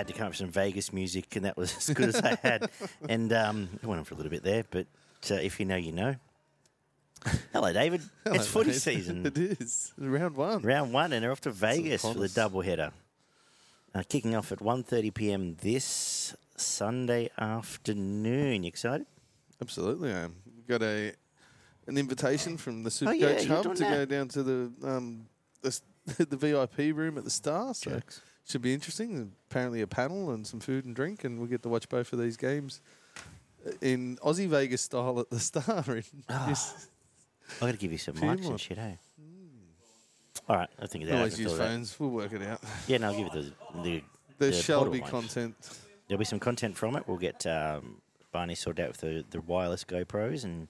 Had to come up with some Vegas music, and that was as good as I had. And um, it went on for a little bit there, but uh, if you know, you know. Hello, David. it's footy mate. season. it is round one. Round one, and they're off to Vegas for the promise. double header. Uh, kicking off at 1.30 p.m. this Sunday afternoon. You excited? Absolutely, I am. We've got a an invitation from the Supercoach Oh, yeah, Hub to that. go down to the um the, the VIP room at the Star. So Jokes. Should be interesting. Apparently, a panel and some food and drink, and we'll get to watch both of these games uh, in Aussie Vegas style at the Star. In ah, yes. I've got to give you some mics and shit, hey? All right, I think that. I Always use fill that. phones. We'll work it out. Yeah, no, I'll give you the, the There the shall be mics. content. There'll be some content from it. We'll get um, Barney sorted out with the, the wireless GoPros, and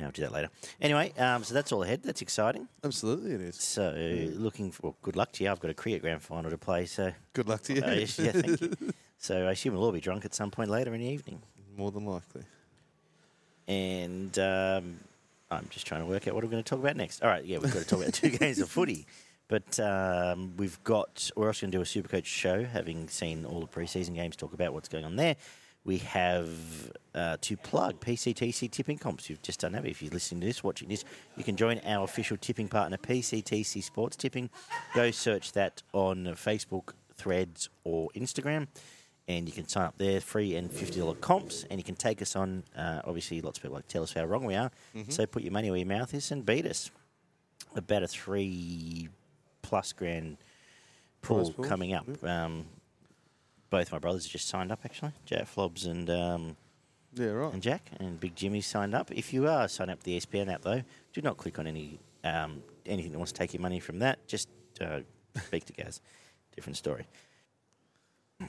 I'll do that later. Anyway, um, so that's all ahead. That's exciting. Absolutely, it is. So, looking for well, good luck to you. I've got a cricket grand final to play, so Good luck to you. uh, yeah, thank you. So I assume we'll all be drunk at some point later in the evening. More than likely. And um, I'm just trying to work out what we're going to talk about next. All right, yeah, we've got to talk about two games of footy. But um, we've got, we're also going to do a Supercoach show, having seen all the preseason games, talk about what's going on there. We have uh, to plug PCTC tipping comps. You've just done that. If you're listening to this, watching this, you can join our official tipping partner, PCTC Sports Tipping. Go search that on Facebook, Threads, or Instagram and you can sign up there, free and fifty dollar comps, and you can take us on. Uh, obviously, lots of people like to tell us how wrong we are, so put your money where your mouth is and beat us. About a three plus grand pool pool, coming up. Um, both my brothers have just signed up actually, Jack Flobbs and um, Yeah, right. and Jack and Big Jimmy signed up. If you are signed up to the E SPN app though, do not click on any um, anything that wants to take your money from that. Just uh, speak to Gaz. Different story.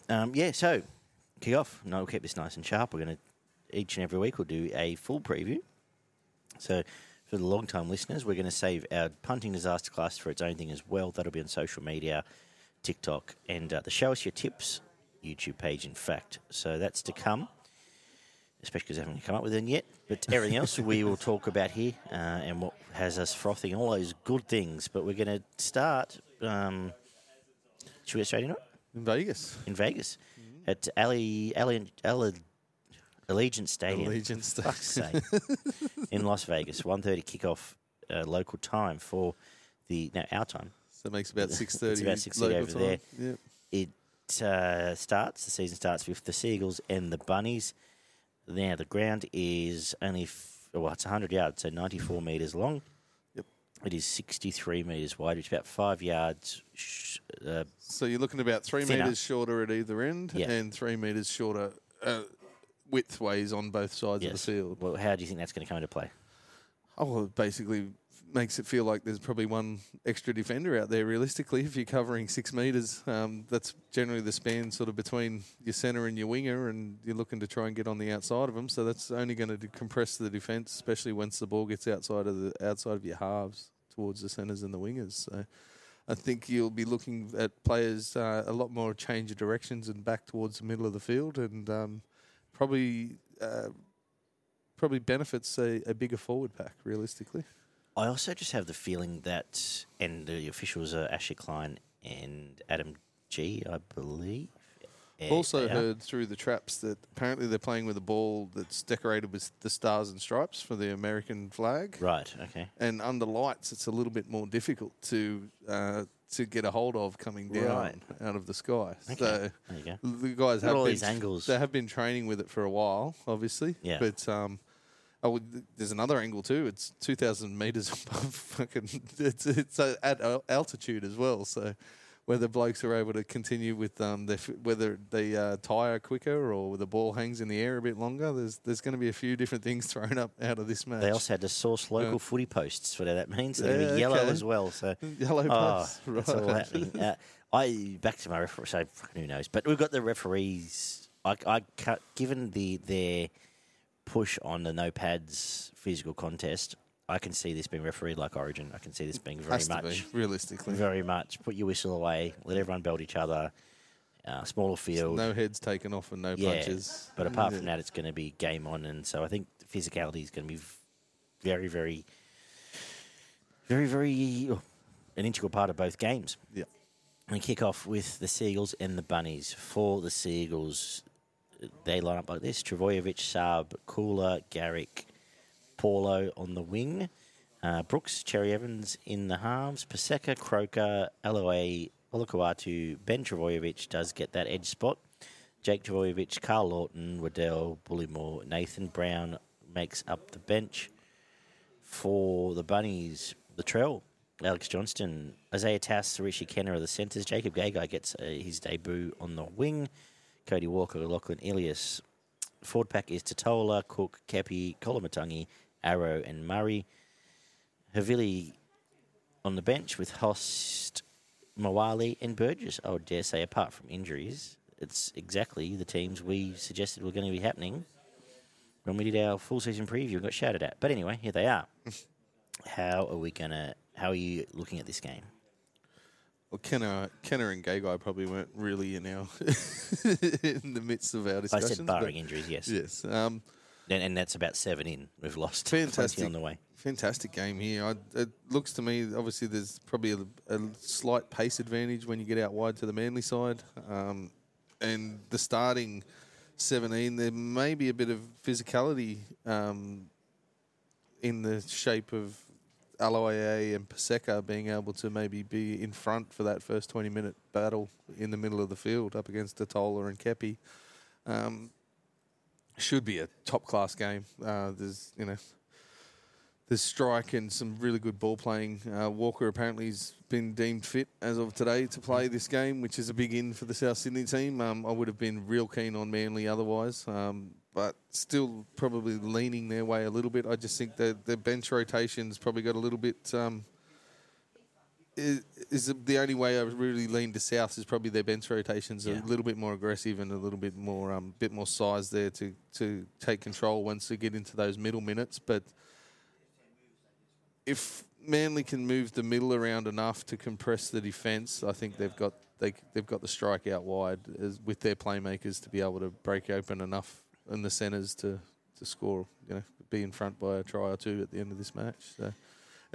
Um, yeah, so kick off. No, we'll keep this nice and sharp. We're going to each and every week we'll do a full preview. So for the long time listeners, we're going to save our punting disaster class for its own thing as well. That'll be on social media, TikTok, and uh, the Show Us Your Tips YouTube page, in fact. So that's to come especially because I haven't come up with it yet. But everything else we will talk about here uh, and what has us frothing, all those good things. But we're going to start. Um, should we get straight into it? In Vegas. In Vegas at Ali, Ali, Ali, Allegiant Stadium. Allegiant Stadium. In Las Vegas, 1.30 kickoff uh, local time for the, now our time. So it makes about It's six thirty. about 6:30 over there. Yep. It uh, starts, the season starts with the Seagulls and the Bunnies. Now, the ground is only, f- well, it's 100 yards, so 94 metres long. Yep. It is 63 metres wide, which is about five yards. Sh- uh, So you're looking about three Thinner. meters shorter at either end, Yeah. and three meters shorter uh, widthways on both sides yes. of the field. Well, how do you think that's going to come into play? Oh, it basically makes it feel like there's probably one extra defender out there. Realistically, if you're covering six meters, um, that's generally the span sort of between your center and your winger, and you're looking to try and get on the outside of them. So that's only going to compress the defense, especially once the ball gets outside of the outside of your halves towards the centers and the wingers. So. I think you'll be looking at players uh, a lot more change of directions and back towards the middle of the field, and um, probably uh, probably benefits a, a bigger forward pack realistically. I also just have the feeling that, and the officials are Ashley Klein and Adam Gee, I believe. Yeah, also heard through the traps that apparently they're playing with a ball that's decorated with the stars and stripes for the American flag, Right, okay. and under lights it's a little bit more difficult to uh, to get a hold of coming down Right. out of the sky. So There you go. the guys have all been, these angles. They have been training with it for a while, obviously. Yeah. But um, oh, there's another angle too. It's 2,000 meters above fucking. It's it's uh, at al- altitude as well. So whether blokes are able to continue with um, their, whether they uh, tire quicker or the ball hangs in the air a bit longer, there's there's going to be a few different things thrown up out of this match. They also had to source local Yeah. footy posts, whatever that means. They're Yeah, be yellow okay. as well. So, Yellow oh, posts, it's all right. happening. Uh, I back to my referee. So who knows? But we've got the referees. I, I cut, given the their push on the no pads physical contest. I can see this being refereed like Origin. I can see this being very Has to much, be realistically. very much. Put your whistle away. Let everyone belt each other. Uh, smaller field. No heads taken off and no Yeah, punches. But apart from that, it's going to be game on, and so I think physicality is going to be very, very, very, very oh, an integral part of both games. Yeah. We kick off with the Seagulls and the Bunnies. For the Seagulls, they line up like this Trbojevic, Saab, Koula, Garrick, Paulo on the wing. Uh, Brooks, Cherry Evans in the halves. Paseka, Croker, Aloiai, Olakau'atu, Ben Trbojevic does get that edge spot. Jake Trbojevic, Karl Lawton, Waddell, Bullemor, Nathan Brown makes up the bench. For the Bunnies, Latrell, Alex Johnston, Isaiah Tass, Richie Kennar are the centres. Jacob Gagai gets uh, his debut on the wing. Cody Walker, Lachlan Ilias. Ford pack is Tatola, Cook, Kepi, Koloamatangi, Arrow, and Murray. Havili on the bench with Host, Moale, and Burgess. I would dare say, apart from injuries, it's exactly the teams we suggested were going to be happening when we did our full season preview and got shouted at. But anyway, here they are. how are we going to? How are you looking at this game? Well, Kennar, Kennar and Gagai probably weren't really in our in the midst of our discussion. I said barring injuries, yes. Yes. Um, And, and that's about seven in. We've lost 20 fantastic on the way. Fantastic game here. I, it looks to me, obviously, there's probably a, a slight pace advantage when you get out wide to the Manly side. Um, and the starting 17, there may be a bit of physicality um, in the shape of Aloiai and Paseka being able to maybe be in front for that first 20 minute battle in the middle of the field up against Tatola and Kepi. Um, should be a top class game. Uh, there's, you know, there's strike and some really good ball playing. Uh, Walker apparently has been deemed fit as of today to play this game, which is a big in for the South Sydney team. Um, I would have been real keen on Manly otherwise, um, but still probably leaning their way a little bit. I just think that the bench rotations probably got a little bit. Um, is, is the only way I really lean to South is probably their bench rotations are Yeah. a little bit more aggressive and a little bit more um, bit more size there to, to take control once they get into those middle minutes. But if Manly can move the middle around enough to compress the defence, I think they've got they they've got the strike out wide as, with their playmakers to be able to break open enough in the centres to, to score. You know, be in front by a try or two at the end of this match. So.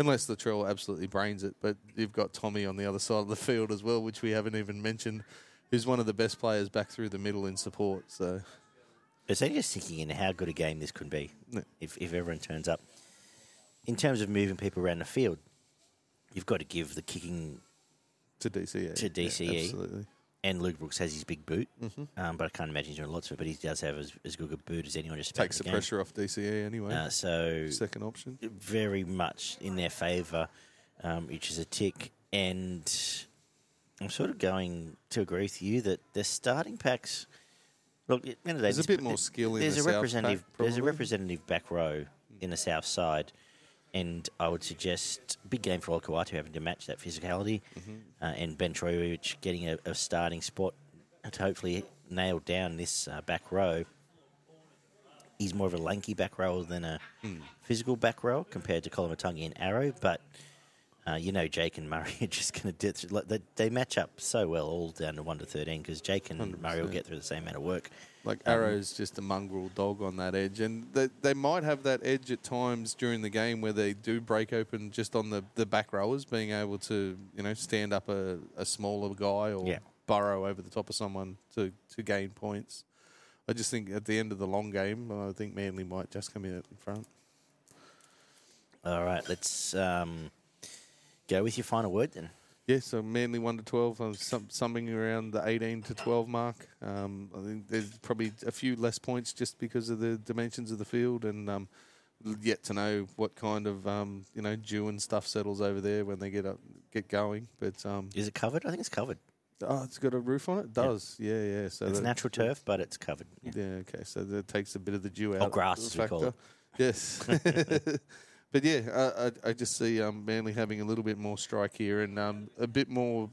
Unless the Latrell absolutely brains it, but you've got Tommy on the other side of the field as well, which we haven't even mentioned, who's one of the best players back through the middle in support. So It's only just thinking in how good a game this could be Yeah. if, if everyone turns up. In terms of moving people around the field, you've got to give the kicking, to DCE, To Yeah, DCE. absolutely. And Luke Brooks has his big boot, Mm-hmm. um, but I can't imagine he's doing lots of it. But he does have as, as good a boot as anyone just Takes in the pressure off DCE anyway. Uh, so Second option. very much in their favour, um, which is a tick. And I'm sort of going to agree with you that the starting packs. Look, the end of the day, There's a bit more skill in There's the a representative. pack, there's a representative back row in the south side, and I would suggest big game for Olakau'atu having to match that physicality, Mm-hmm. uh, and Ben Trbojevic getting a, a starting spot to hopefully nail down this uh, back row. He's more of a lanky back row than a Hmm. physical back row compared to Koloamatangi and Arrow, but uh, you know Jake and Murray are just going to do like, they, they match up so well all down to one to thirteen because Jake and Murray will get through the same amount of work. Like Um, Arrow's just a mongrel dog on that edge, and they, they might have that edge at times during the game where they do break open just on the, the back rowers, being able to you know stand up a, a smaller guy or Yeah. burrow over the top of someone to, to gain points. I just think at the end of the long game, I think Manly might just come in in front. All right, let's um, go with your final word then. Yeah, so Manly one to twelve, uh, some, something around the eighteen to twelve mark. Um, I think there's probably a few less points just because of the dimensions of the field, and um, yet to know what kind of um, you know dew and stuff settles over there when they get up, get going. But um, Is it covered? I think it's covered. oh, it's got a roof on it. It does yeah, yeah. So it's that- natural turf, but it's covered. Yeah. Yeah, okay. So that takes a bit of the dew out. Or grass, as we call factor. Yes. but yeah, I, I, I just see um, Manly having a little bit more strike here and um, a bit more.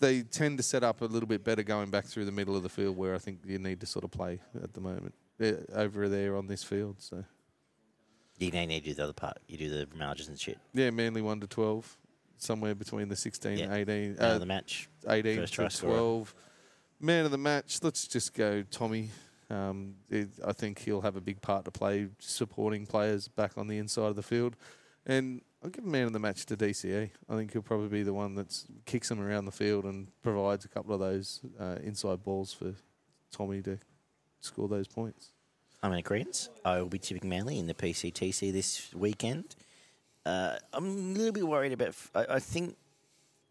They tend to set up a little bit better going back through the middle of the field, where I think you need to sort of play at the moment yeah, over there on this field. So You don't need to do the other part. You do the margins and shit. yeah, Manly one to twelve, somewhere between the 16, Yeah. 18, Man uh, of the match. 18 First to try scorer. 12. Man of the match, let's just go Tommy. Um, it, I think he'll have a big part to play supporting players back on the inside of the field. And I'll give man of the match to DCE. I think he'll probably be the one that kicks them around the field and provides a couple of those uh, inside balls for Tommy to score those points. I'm in agreement. I will be tipping Manly in the PCTC this weekend. Uh, I'm a little bit worried about. I think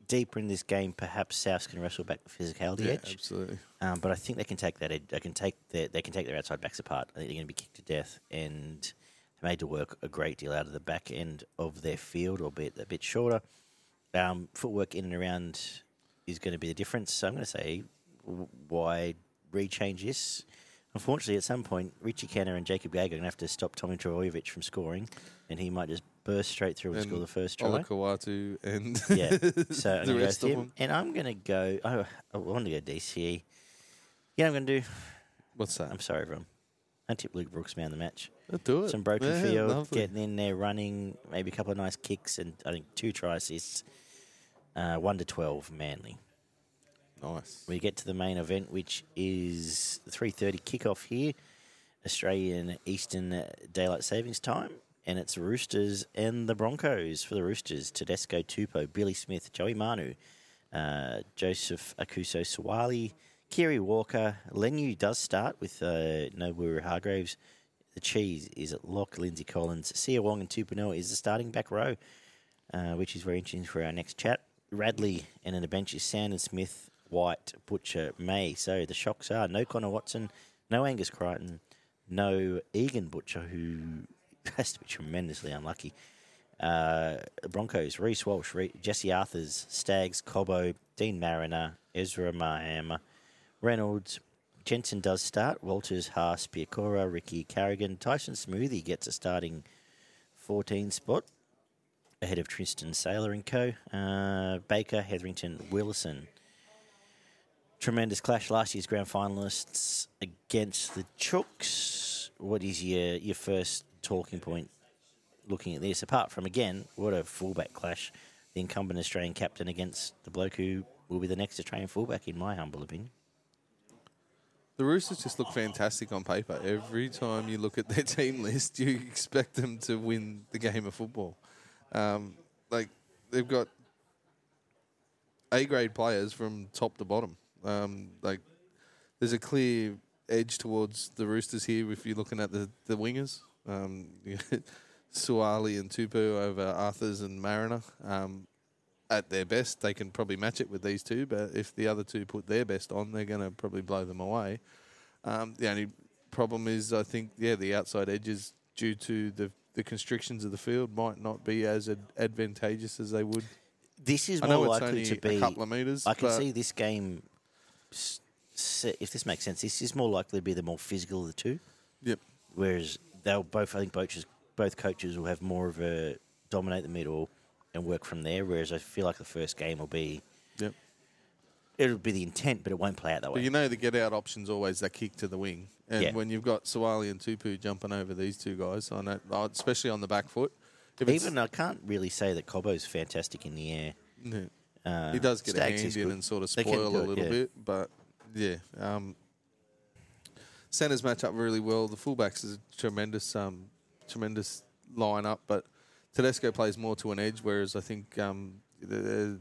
deeper in this game, perhaps South can wrestle back the physicality Yeah, edge. absolutely. Um, but I think they can take that. ed- They can take their they can take their outside backs apart. I think they're going to be kicked to death and made to work a great deal out of the back end of their field, albeit a bit shorter. Um, footwork in and around is going to be the difference. So I'm going to say why rechange this. Unfortunately, at some point, Richie Kennar and Jacob Gagai are going to have to stop Tommy Trbojevic from scoring, and he might just burst straight through and, score the first try. Olakau'atu and Yeah. So I'm the going to go rest of him. them. And I'm going to go. Oh, I want to go DCE. Yeah, I'm going to do. What's that? I'm sorry, everyone. I tip Luke Brooks man the match. Let's do it. Some broken Yeah, field, lovely. getting in there, running, maybe a couple of nice kicks, and I think two try assists. Uh, one to twelve, Manly. Nice. We get to the main event, which is the three thirty kickoff here, Australian Eastern Daylight Savings Time, and it's Roosters and the Broncos for the Roosters. Tedesco Tupou, Billy Smith, Joey Manu, uh, Joseph Aukuso Suaalii, Keary Walker. Leniu does start with uh, Nobu Hargreaves. The cheese is at lock. Lindsay Collins, Siua Wong, and Tupouniua is the starting back row, uh, which is very interesting for our next chat. Radley and in the bench is Sandon Smith, Whyte, Butcher, May. So the shocks are no Connor Watson, no Angus Crichton, no Egan Butcher, who has to be tremendously unlucky. Uh, Broncos, Reece Walsh, Re- Jesse Arthars, Staggs, Cobbo, Deine Mariner, Ezra Mam, Reynolds. Jensen does start. Walters, Haas, Piakura, Riki Carrigan. Tyson Smoothy gets a starting 14 spot ahead of Tristan Sailor and co. Uh, Baker, Hetherington, Willison. Tremendous clash last year's grand finalists against the Chooks. What is your your first talking point looking at this? Apart from again, what a fullback clash. The incumbent Australian captain against the bloke who will be the next Australian fullback, in my humble opinion. The Roosters just look fantastic on paper. Every time you look at their team list, you expect them to win the game of football. Um, like they've got A grade players from top to bottom. Um, like there's a clear edge towards the Roosters here if you're looking at the the wingers. Um, you Suaalii and Tupou over Arthars and Mariner. Um, at their best, they can probably match it with these two. But if the other two put their best on, they're going to probably blow them away. Um, the only problem is, I think, yeah, the outside edges due to the the constrictions of the field might not be as ad- advantageous as they would. This is more likely to be. a couple of meters. I can see this game. If this makes sense, this is more likely to be the more physical of the two. Yep. Whereas they'll both, I think, coaches, both coaches will have more of a dominate the middle and work from there. Whereas I feel like the first game will be, Yep. it'll be the intent, but it won't play out that way. But you know the get out option's always that kick to the wing. And Yeah. when you've got Suaalii and Tupou jumping over these two guys on that, uh, especially on the back foot, Even I can't really say that Cobbo's fantastic in the air. Yeah. Uh, he does get a hand in and sort of spoil a it, little yeah. bit, but yeah. Um, centers match up really well. The fullbacks is a tremendous, um, tremendous lineup, but Tedesco plays more to an edge, whereas I think um, the,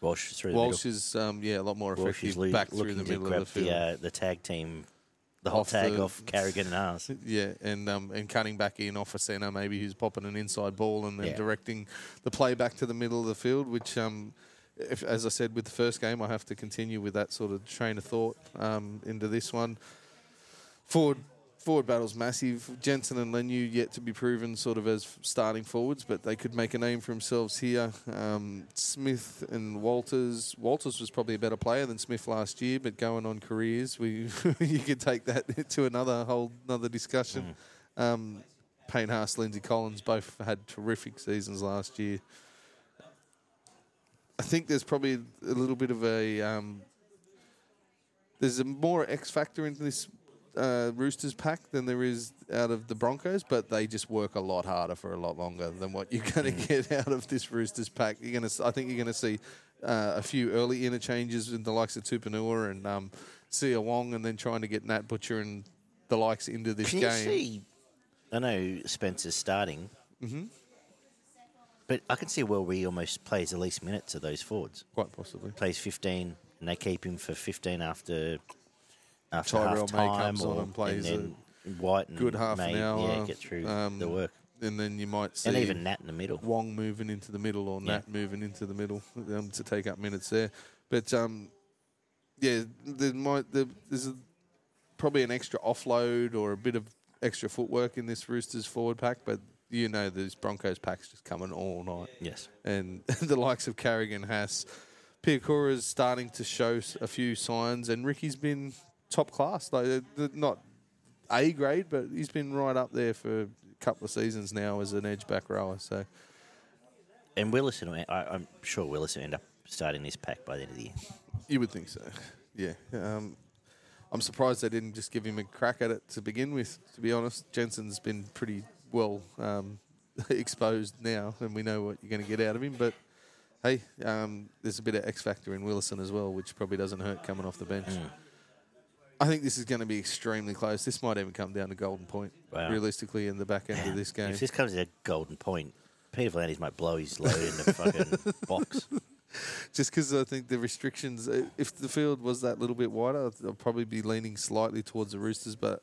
Walsh through Walsh is um, yeah a lot more Walsh effective loo- back through the to middle grab of the field. the, uh, the tag team, the hot Off tag the- off Carrigan and ours. Yeah, and um, and cutting back in off a centre, maybe who's popping an inside ball and then Yeah. directing the play back to the middle of the field. Which, um, if, as I said with the first game, I have to continue with that sort of train of thought um, into this one. Forward forward battle's massive. Jensen and Leniu yet to be proven sort of as starting forwards, but they could make a name for themselves here. Um, Smith and Walters. Walters was probably a better player than Smith last year, but going on careers, we you could take that to another whole another discussion. Um, Payne Haas, Lindsay Collins both had terrific seasons last year. I think there's probably a little bit of a um, there's a more X factor into this uh, Roosters pack than there is out of the Broncos, but they just work a lot harder for a lot longer than what you're going to get out of this Roosters pack. You're going to, I think, you're going to see uh, a few early interchanges in the likes of Tupouniua and um, Siua Wong, and then trying to get Nat Butcher and the likes into this Can game. you see? I know Spencer's starting. Mm-hmm. But I can see where we almost plays the least minutes of those forwards. Quite possibly. Plays 15, and they keep him for 15 after after Terrell half May comes on or, and plays then Whyte and Good half May, an hour. yeah, get through um, the work, And then you might see and even Nat in the middle. Wong moving into the middle or Yeah. Nat moving into the middle um, to take up minutes there. But um, yeah, there might there, there's a, probably an extra offload or a bit of extra footwork in this Roosters forward pack, but you know these Broncos packs just coming all night, Yes, and the likes of Carrigan, Haas, is starting to show a few signs, and Riki's been top class, like uh, not A grade, but he's been right up there for a couple of seasons now as an edge back rower. So. and Willis, will- I, I'm sure Willis will end up starting this pack by the end of the year. You would think so. Yeah. Um, I'm surprised they didn't just give him a crack at it to begin with. To be honest, Jensen's been pretty well um, exposed now, and we know what you're going to get out of him. But hey, um, there's a bit of X factor in Willison as well, which probably doesn't hurt coming off the bench. I think this is going to be extremely close. This might even come down to golden point, Wow. realistically, in the back end of this game. If this comes to a golden point, Peter V'landys might blow his load in the fucking box. Just because I think the restrictions, uh, if the field was that little bit wider, I'd- I'd probably be leaning slightly towards the Roosters, but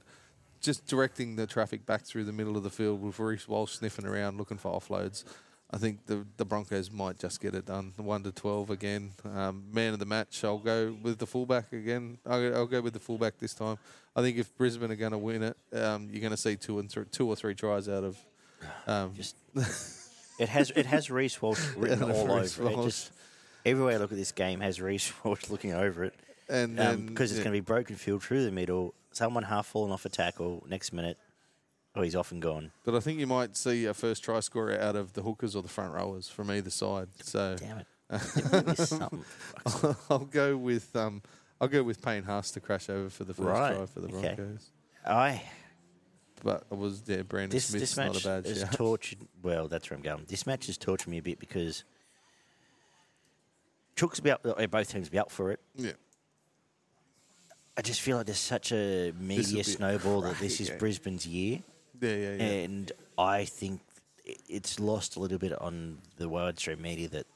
just directing the traffic back through the middle of the field with Reece Walsh sniffing around looking for offloads, I think the the Broncos might just get it done. One to twelve again. Um, man of the match. I'll go with the fullback again. I'll, I'll go with the fullback this time. I think if Brisbane are going to win it, um, you're going to see two and th- two or three tries out of. Um, Just it has it has Reece Walsh written all Reece over it. Just everywhere I look at this game has Reece Walsh looking over it and because then, it's yeah. going to be broken field through the middle. Someone half falling off a tackle. Next minute, oh, he's off and gone. But I think you might see a first try scorer out of the hookers or the front rowers from either side. So Damn it! There might be something. I'll go with um, I'll go with Payne Haas to crash over for the first Right, try for the okay. Broncos. I But it was yeah, Brandon this Smith's this not match a bad has shout. tortured. Well, that's where I'm going. This match has tortured me a bit because Chook's about uh, both teams be up for it. yeah, I just feel like there's such a media snowball that this is game. Brisbane's year, yeah, yeah, yeah. and I think it's lost a little bit on the widestream media that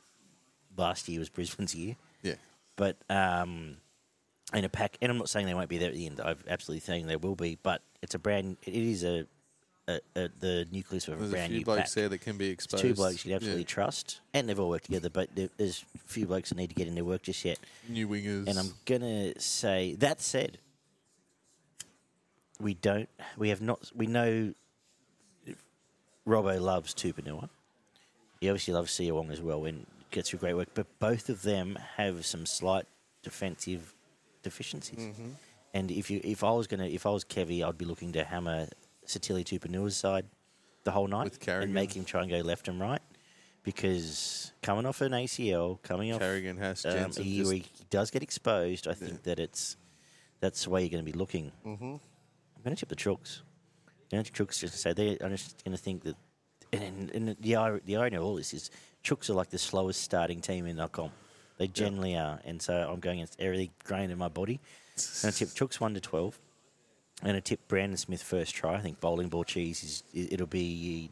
last year was Brisbane's year. yeah. But um, in a pack, and I'm not saying they won't be there at the end. I'm absolutely saying they will be, but it's a brand. It is a, a, a the nucleus of a There's a brand few new blokes pack. there that can be exposed. two blokes you can absolutely Yeah. trust, and they've all worked together. But there's a few blokes that need to get in their work just yet. New wingers. And I'm gonna say that said, we don't. We have not. We know. Robbo loves Tupouniua. He obviously loves Siua Wong as well and gets through great work. But both of them have some slight defensive deficiencies. Mm-hmm. And if you, if I was gonna, if I was Kevy, I'd be looking to hammer Sitili Tupouniua's side the whole night and make him try and go left and right. Because coming off an ACL, coming off Carrigan has um, he, he does get exposed. I think that it's that's the way you're going to be looking. Mm-hmm. I'm going to tip the Chooks. I'm going to Chooks just say they. I'm just going to think that, and, and the the irony of all this is Chooks are like the slowest starting team in the comp. They generally are, and so I'm going against every grain in my body. I'm going to tip Chooks one to twelve. Going to tip Brandon Smith first try. I think bowling ball cheese is it- it'll be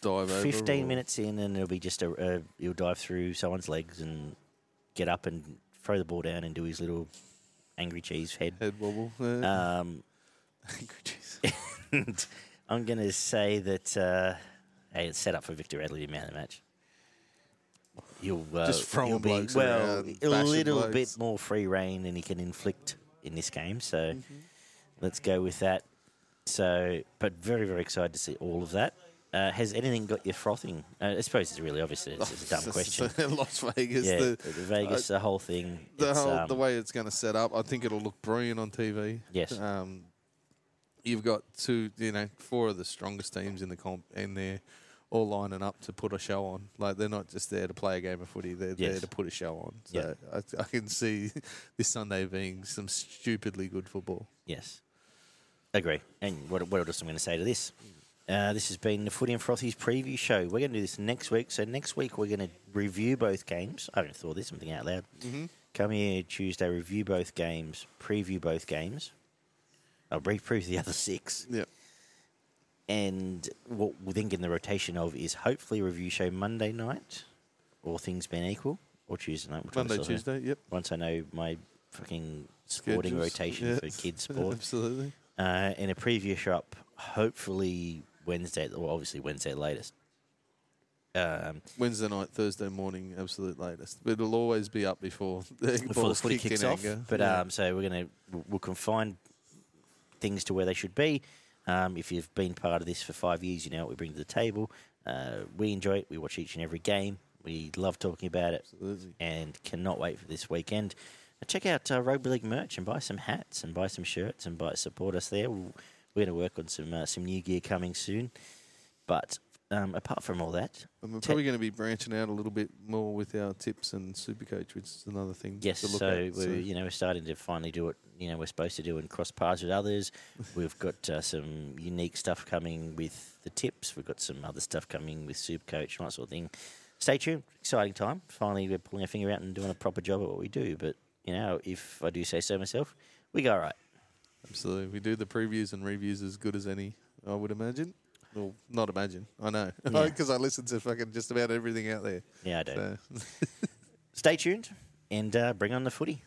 dive 15 or- minutes in, and it'll be just a, a he'll dive through someone's legs and get up and throw the ball down and do his little angry cheese head. Head wobble. Yeah. Um, and I'm going to say that uh, hey, it's set up for Victor Radley to man the match. You'll uh, Just throwing he'll be well a little blokes. bit more free reign than he can inflict in this game. So Mm-hmm. Let's go with that. So, but very very excited to see all of that. Uh, has anything got you frothing? Uh, I suppose it's really obvious. It's, it's a dumb question. Las Vegas. yeah, the, the, Vegas, the whole thing. the, whole, um, the way it's going to set up, I think it'll look brilliant on TV. Yes. Um, you've got two, you know, four of the strongest teams in the comp, and they're all lining up to put a show on. Like they're not just there to play a game of footy; they're there to put a show on. Yeah. So I, I can see this Sunday being some stupidly good football. Yes. Agree. And what, what else I'm going to say to this? Uh, this has been the Footy and Frothies preview show. We're going to do this next week. So next week we're going to review both games. I haven't thought this. I'm out loud. Mm-hmm. Come here Tuesday, review both games, preview both games. I'll brief preview the other six. Yeah. and what get in the rotation of is hopefully a review show Monday night, all things being equal, or Tuesday night. Monday. Tuesday. Yep. Once I know my fucking sporting Schedules, rotation yeah. for kids sport. Absolutely. Uh, and a preview shop hopefully Wednesday, or obviously Wednesday latest. Um, Wednesday night, Thursday morning, absolute latest. But it'll always be up before the before the footy kick kicks off. anger. But Yeah. um, so we're gonna we'll- we'll confine things to where they should be. Um, if you've been part of this for five years, you know what we bring to the table. Uh, we enjoy it. We watch each and every game. We love talking about it, Absolutely. and cannot wait for this weekend. Check out uh, Rugby League merch and buy some hats and buy some shirts and buy support us there. We're going to work on some uh, some new gear coming soon. But um, apart from all that, And we're probably going to be branching out a little bit more with our tips and Supercoach, which is another thing Yes, to look so at. we're you know we're starting to finally do what you know we're supposed to do and cross paths with others. We've got uh, some unique stuff coming with the tips. We've got some other stuff coming with Supercoach and that sort of thing. Stay tuned. Exciting time. Finally, we're pulling our finger out and doing a proper job at what we do. But you know, if I do say so myself, we go right. Absolutely. We do the previews and reviews as good as any, I would imagine. Well, not imagine. I know. Yeah. Because I listen to fucking just about everything out there. Yeah, I do. So. Stay tuned and uh, bring on the footy.